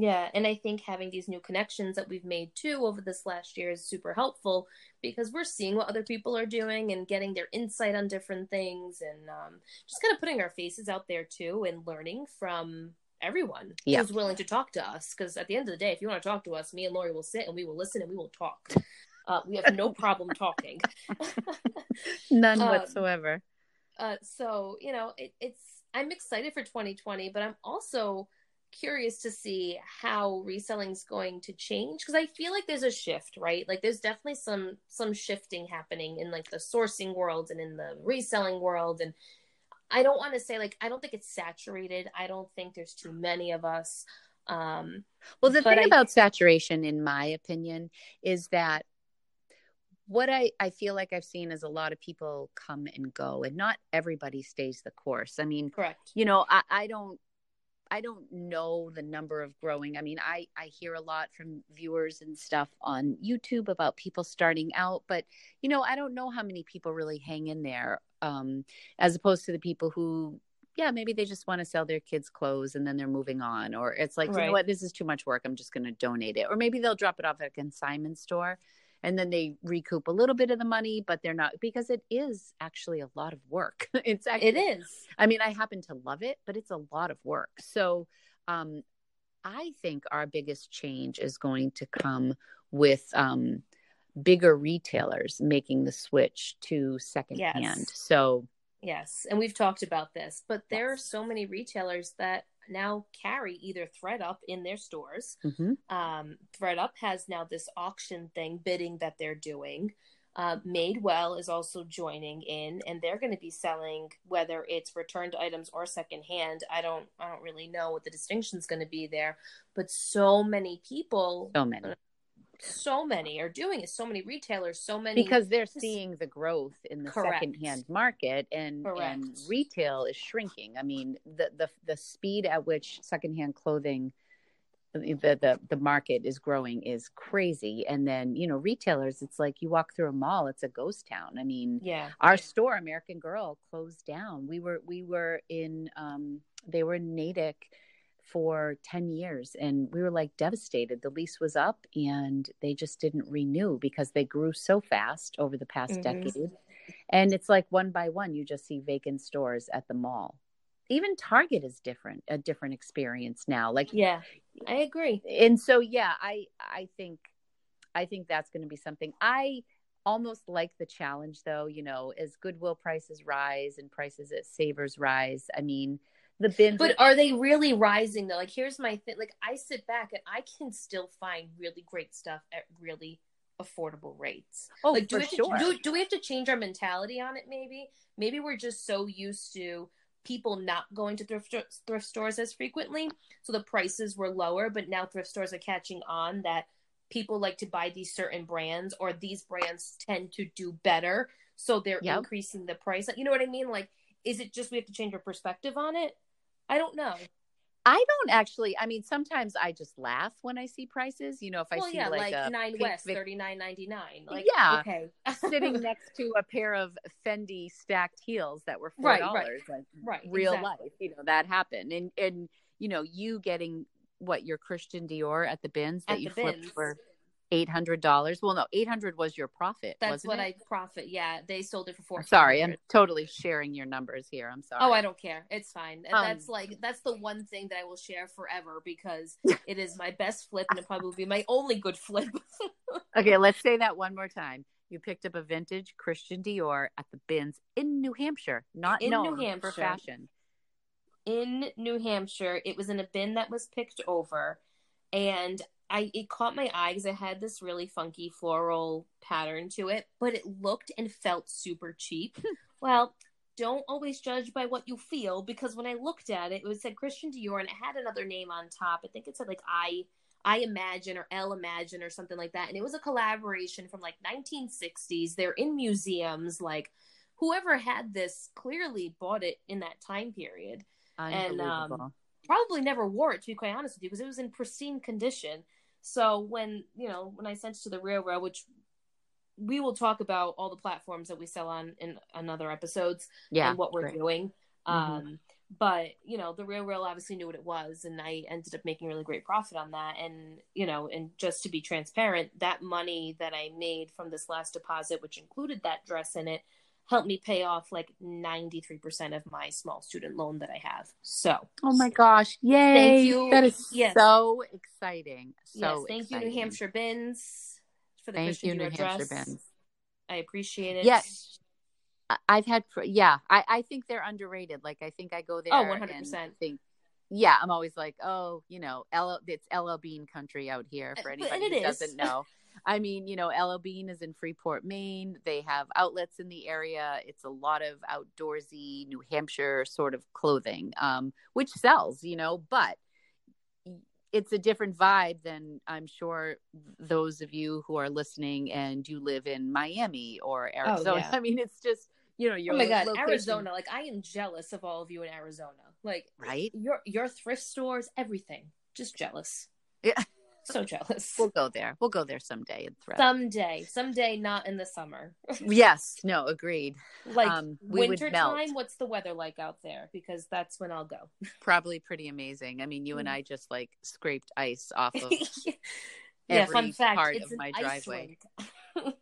Yeah, and I think having these new connections that we've made too over this last year is super helpful because we're seeing what other people are doing and getting their insight on different things and um, just kind of putting our faces out there too and learning from everyone Yeah. who's willing to talk to us. Because at the end of the day, if you want to talk to us, me and Lori will sit and we will listen and we will talk. Uh, we have no *laughs* problem talking. *laughs* None Um, whatsoever. uh, so you know, it, it's I'm excited for 2020, but I'm also curious to see how reselling's going to change because I feel like there's a shift, right? Like there's definitely some some shifting happening in like the sourcing world and in the reselling world and I don't want to say like I don't think it's saturated. I don't think there's too many of us. Um Well, the thing I- about saturation, in my opinion, is that what I, I feel like I've seen is a lot of people come and go, and not everybody stays the course. I mean, correct. you know, I, I don't. I don't know the number of growing. I mean, I, I hear a lot from viewers and stuff on YouTube about people starting out, but you know, I don't know how many people really hang in there, um, as opposed to the people who yeah, maybe they just want to sell their kids clothes and then they're moving on. Or it's like, you know what, this is too much work. I'm just going to donate it. Or maybe they'll drop it off at a consignment store and then they recoup a little bit of the money, but they're not because it is actually a lot of work. *laughs* it's actually, It is. I mean, I happen to love it, but it's a lot of work. So, um, I think our biggest change is going to come with um, bigger retailers making the switch to secondhand. Yes. So, Yes, and we've talked about this, but there are so many retailers that now carry either thredUP in their stores. mhm. Um, thredUP has now this auction thing bidding that they're doing. Uh, Madewell is also joining in, and they're going to be selling whether it's returned items or secondhand. I don't, I don't really know what the distinction is going to be there, but so many people, so many. So many are doing it. So many retailers, so many because they're seeing the growth in the Correct. secondhand market and, and retail is shrinking. I mean, the, the the speed at which secondhand clothing the, the the market is growing is crazy. And then, you know, retailers, it's like you walk through a mall, it's a ghost town. I mean, yeah, our store, American Girl, closed down. We were we were in um they were in Natick for 10 years and we were like devastated. The lease was up and they just didn't renew because they grew so fast over the past Mhm. decade. And it's like one by one you just see vacant stores at the mall. Even Target is different, a different experience now. Like yeah, I agree. and so yeah i i think i think that's going to be something i almost like the challenge though you know as goodwill prices rise and prices at savers rise i mean the bins But are they really rising though? Like, here's my thing. Like, I sit back and I can still find really great stuff at really affordable rates. oh like, do for we have sure to, do, do we have to change our mentality on it? Maybe, maybe we're just so used to people not going to thrift thrift stores as frequently, so the prices were lower. But now thrift stores are catching on that people like to buy these certain brands, or these brands tend to do better, so they're Yep. increasing the price. You know what I mean? Like, is it just we have to change our perspective on it? I don't know. i don't actually i mean sometimes i just laugh when i see prices you know if i well, see yeah, like, like, a Nine West, Vic- thirty nine ninety nine. Like, Yeah. okay, sitting *laughs* next to a pair of fendi stacked heels that were four Right, dollars right. like right, real exactly. life you know that happened and and you know you getting what your christian dior at the bins that At you flipped bins. for eight hundred dollars well no eight hundred was your profit That's what it? I profit. Yeah, they sold it for four. sorry i'm totally sharing your numbers here i'm sorry Oh, I don't care. It's fine. And Um, that's like that's the one thing that I will share forever because *laughs* it is my best flip and it probably will be my only good flip. *laughs* okay let's say that one more time you picked up a vintage christian dior at the bins in new hampshire not In New Hampshire. fashion in New Hampshire. It was in a bin that was picked over, and I it caught my eye because it had this really funky floral pattern to it, but it looked and felt super cheap. well, don't always judge by what you feel because when I looked at it, it was said Christian Dior and it had another name on top. I think it said like I. I Imagine or L Imagine or something like that. And it was a collaboration from like 1960s. They're in museums. Like whoever had this clearly bought it in that time period And, um, probably never wore it to be quite honest with you because it was in pristine condition so when you know when i sent it to the RealReal which we will talk about all the platforms that we sell on in another episodes yeah and what we're great. doing Mhm. um but you know the RealReal obviously knew what it was and i ended up making really great profit on that and you know and just to be transparent that money that i made from this last deposit which included that dress in it helped me pay off like 93% of my small student loan that i have so Oh my gosh! Yay! you. That is Yes. so exciting. So yes, thank you, New. Hampshire Bins, for the Thank Christian you, New Hampshire dress. bins. I appreciate it. Yes. I've had, yeah, I, I think they're underrated. Like, I think I go oh, there. Oh, 100%. Think, yeah, I'm always like, oh, you know, L, it's LL Bean country out here for anybody who doesn't know. *laughs* I mean, you know, LL Bean is in Freeport, Maine. They have outlets in the area. It's a lot of outdoorsy New Hampshire sort of clothing, um, which sells, you know, but it's a different vibe than I'm sure those of you who are listening and you live in Miami or Arizona. Oh, yeah. *laughs* I mean, it's just, you know, your Oh my god, location, Arizona! Like I am jealous of all of you in Arizona. Like right? your your thrift stores, everything. Just jealous. Yeah. So jealous. We'll go there. We'll go there someday and thread. Someday, someday, not in the summer. *laughs* yes, no, agreed. Like Um, winter time, what's the weather like out there? Because that's when I'll go. *laughs* Probably pretty amazing. I mean, you and Mm. I just like scraped ice off of *laughs* yeah, every fun fact. part it's of my driveway. Yes.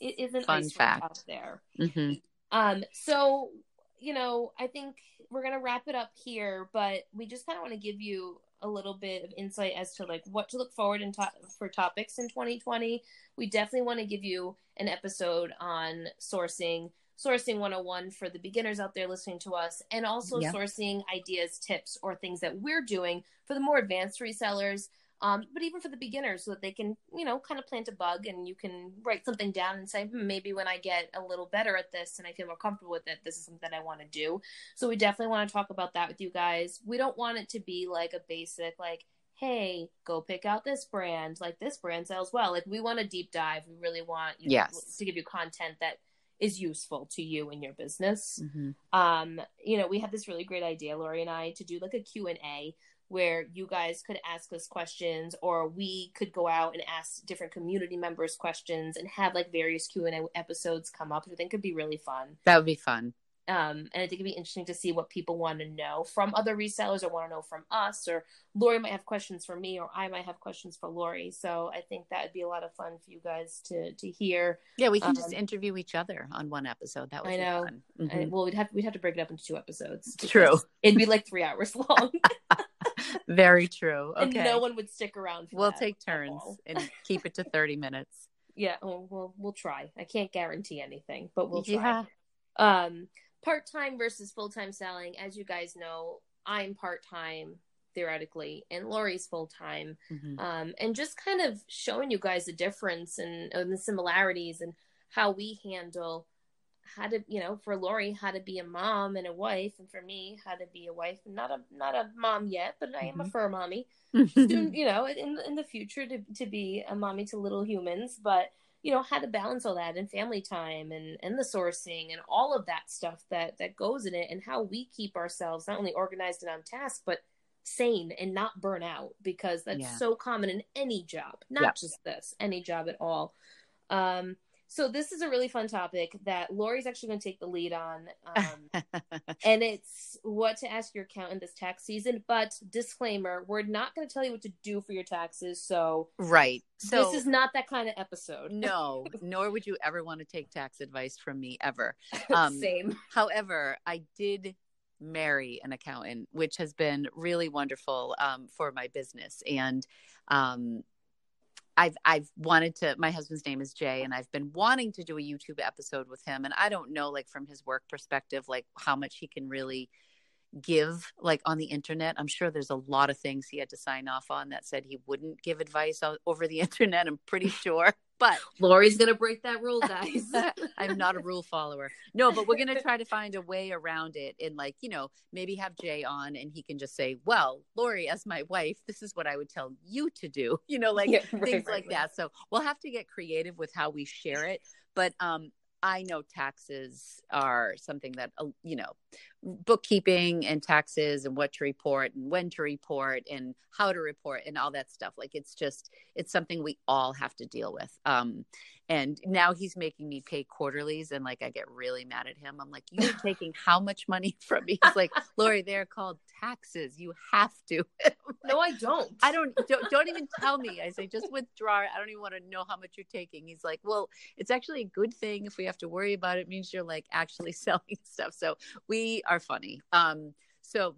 it is an Fun ice fact. out there. hmm Um, so you know, I think we're gonna wrap it up here, but we just kind of want to give you a little bit of insight as to like what to look forward in to- for topics in 2020. We definitely want to give you an episode on sourcing, sourcing 101 for the beginners out there listening to us, and also Yeah. sourcing ideas, tips, or things that we're doing for the more advanced resellers. Um, but even for the beginners, so that they can, you know, kind of plant a bug and you can write something down and say, hmm, maybe when I get a little better at this and I feel more comfortable with it, this is something that I want to do. So we definitely want to talk about that with you guys. We don't want it to be like a basic, like, hey, go pick out this brand. Like this brand sells well. Like we want a deep dive. We really want you Yes. to give you content that is useful to you and your business hmm um you know we had this really great idea lori and i to do like a q&a where you guys could ask us questions or we could go out and ask different community members questions and have like various q&a episodes come up i think could be really fun That would be fun. um, and I think it'd be interesting to see what people want to know from other resellers or want to know from us, or Lori might have questions for me, or I might have questions for Lori. So I think that would be a lot of fun for you guys to to hear. Yeah, we can just Um, interview each other on one episode. That would I be know. fun. Mhm. And, well, we'd have we'd have to break it up into two episodes. True. It'd be like three hours *laughs* long, *laughs* Very true. Okay. and no one would stick around. For we'll take turns and keep it to 30 *laughs* minutes. Yeah, well, we'll we'll try. I can't guarantee anything, but we'll try. Yeah. um part-time versus full-time selling as you guys know i'm part-time theoretically and lori's full-time Mhm. um and just kind of showing you guys the difference and, and the similarities and how we handle how to you know for lori how to be a mom and a wife and for me how to be a wife not a not a mom yet but i am a Mhm. fur mommy soon, *laughs* you know, in in the future to to be a mommy to little humans, but you know how to balance all that and family time and and the sourcing and all of that stuff that that goes in it and how we keep ourselves not only organized and on task but sane and not burn out because that's Yeah. so common in any job not Yeah. just this any job at all um so this is a really fun topic that Lori's actually going to take the lead on um, *laughs* and it's what to ask your accountant this tax season. But disclaimer: we're not going to tell you what to do for your taxes. So, right. So this is not that kind of episode. no, *laughs* nor would you ever want to take tax advice from me ever. *laughs* Um, Same. However, I did marry an accountant, which has been really wonderful um, for my business. And um, I've I've wanted to. My husband's name is Jay, and I've been wanting to do a YouTube episode with him. And I don't know, like from his work perspective, like how much he can really give like on the internet i'm sure there's a lot of things he had to sign off on that said he wouldn't give advice over the *laughs* internet i'm pretty sure but Lori's going to break that rule, *laughs* guys. *laughs* I'm not a rule follower. No, but we're going to try to find a way around it and like, you know, maybe have Jay on and he can just say, "Well, Lori as my wife, this is what I would tell you to do." *laughs* You know, like Yeah, right, things right, like right. that. So, we'll have to get creative with how we share it, but um I know taxes are something that uh, you know, bookkeeping and taxes and what to report and when to report and how to report and all that stuff. Like it's just it's something we all have to deal with. Um and now he's making me pay quarterlies and like I get really mad at him. I'm like, You're *laughs* taking how much money *laughs* from me? He's like, *laughs* Lori, they're called taxes. You have to. no, I don't. I don't, don't don't even tell me. I say just withdraw. I don't even want to know how much you're taking. He's like, well, it's actually a good thing if we have to worry about it. it means you're like actually selling stuff. So we are funny. Um, so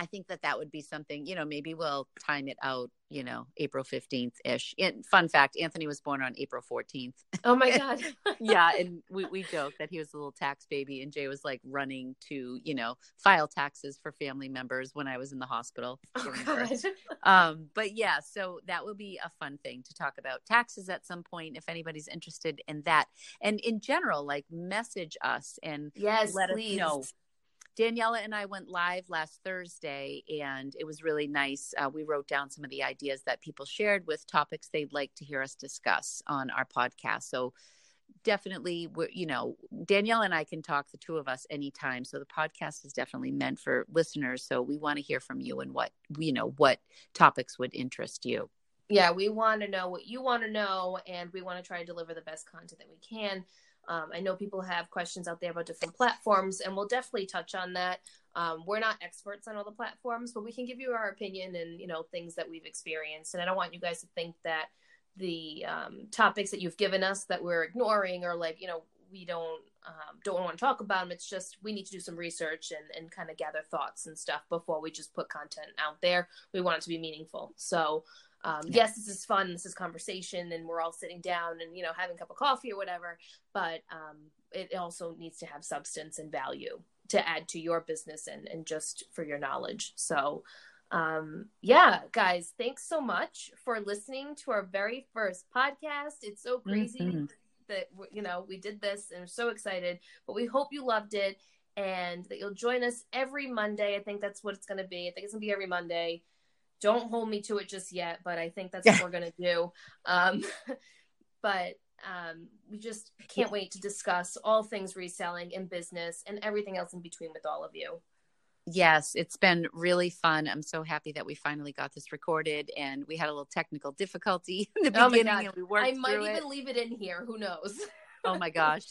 I think that that would be something. You know, maybe we'll time it out. You know, April fifteenth ish. And fun fact: Anthony was born on April fourteenth. Oh my *laughs* god. yeah, *laughs* and we we joke that he was a little tax baby, and Jay was like running to you know file taxes for family members when I was in the hospital. Oh god. *laughs* um but yeah so that will be a fun thing to talk about taxes at some point if anybody's interested in that and in general like message us and Yes, let please. us know Daniela and I went live last Thursday, and it was really nice. Uh, we wrote down some of the ideas that people shared with topics they'd like to hear us discuss on our podcast. So definitely, you know, Danielle and I can talk, the two of us, anytime. So the podcast is definitely meant for listeners. So we want to hear from you and what you know what topics would interest you. Yeah, we want to know what you want to know, and we want to try to deliver the best content that we can. Um, I know people have questions out there about different platforms, and we'll definitely touch on that. Um, we're not experts on all the platforms, but we can give you our opinion and you know things that we've experienced. And I don't want you guys to think that the um, topics that you've given us that we're ignoring or like you know we don't um, don't want to talk about them. It's just we need to do some research and, and kind of gather thoughts and stuff before we just put content out there. We want it to be meaningful. So um, yeah. yes, this is fun. This is conversation, and we're all sitting down and you know having a cup of coffee or whatever. But um, it also needs to have substance and value to add to your business and and just for your knowledge. So um yeah guys thanks so much for listening to our very first podcast it's so crazy mm-hmm that you know we did this and I'm so excited. But we hope you loved it and that you'll join us every Monday. I think that's what it's going to be. I think it's going to be every Monday. Don't hold me to it just yet, but I think that's what we're going to do. Um, *laughs* but um, we just can't wait to discuss all things reselling and business and everything else in between with all of you. Yes, it's been really fun. I'm so happy that we finally got this recorded and we had a little technical difficulty *laughs* in the oh beginning and we worked I might even it. leave it in here. Who knows? *laughs* oh my gosh.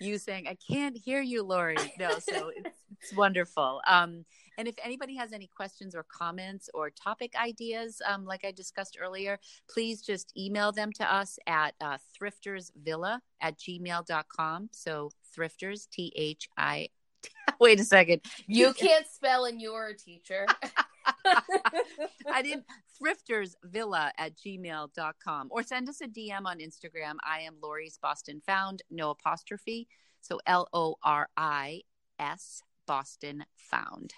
You saying, I can't hear you, Lori. No, so it's, it's wonderful. Um, and if anybody has any questions or comments or topic ideas, um, like I discussed earlier, please just email them to us at uh, thriftersvilla at gmail.com. So thrifters, T H I *laughs* Wait a second. You can't spell and you're a teacher. I didn't. Thriftersvilla at gmail.com or send us a DM on Instagram. I am Lori's Boston Found, no apostrophe. So L O R I S Boston Found.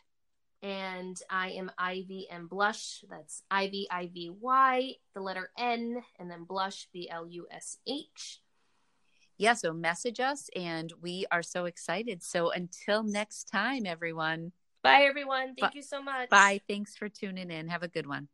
And I am Ivy and Blush. That's Ivy, I V Y, the letter N, and then Blush, B L U S H yeah, so message us and we are so excited. So until next time, everyone. Bye, everyone. Thank you so much. Bye. Thanks for tuning in. Have a good one.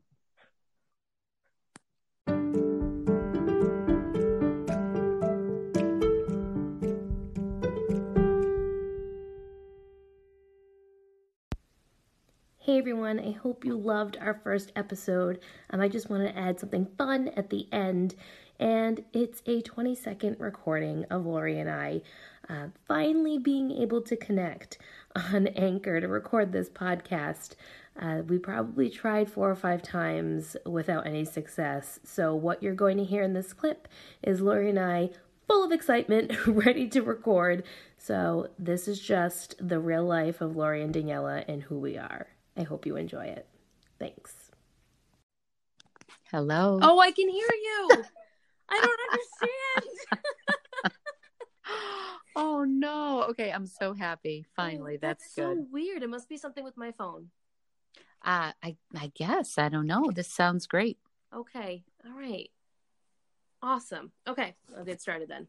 Hey everyone, I hope you loved our first episode. Um, I just want to add something fun at the end and it's a 20 second recording of Lori and I uh, finally being able to connect on Anchor to record this podcast. Uh, we probably tried four or five times without any success. So, what you're going to hear in this clip is Lori and I full of excitement, *laughs* ready to record. So, this is just the real life of Lori and Daniela and who we are. I hope you enjoy it. Thanks. Hello. Oh, I can hear you. I don't understand. *laughs* *laughs* oh no. Okay, I'm so happy. Finally, oh, that's, that's good. so weird. It must be something with my phone. Uh, I I guess I don't know. This sounds great. Okay. All right. Awesome. Okay, I'll get started then.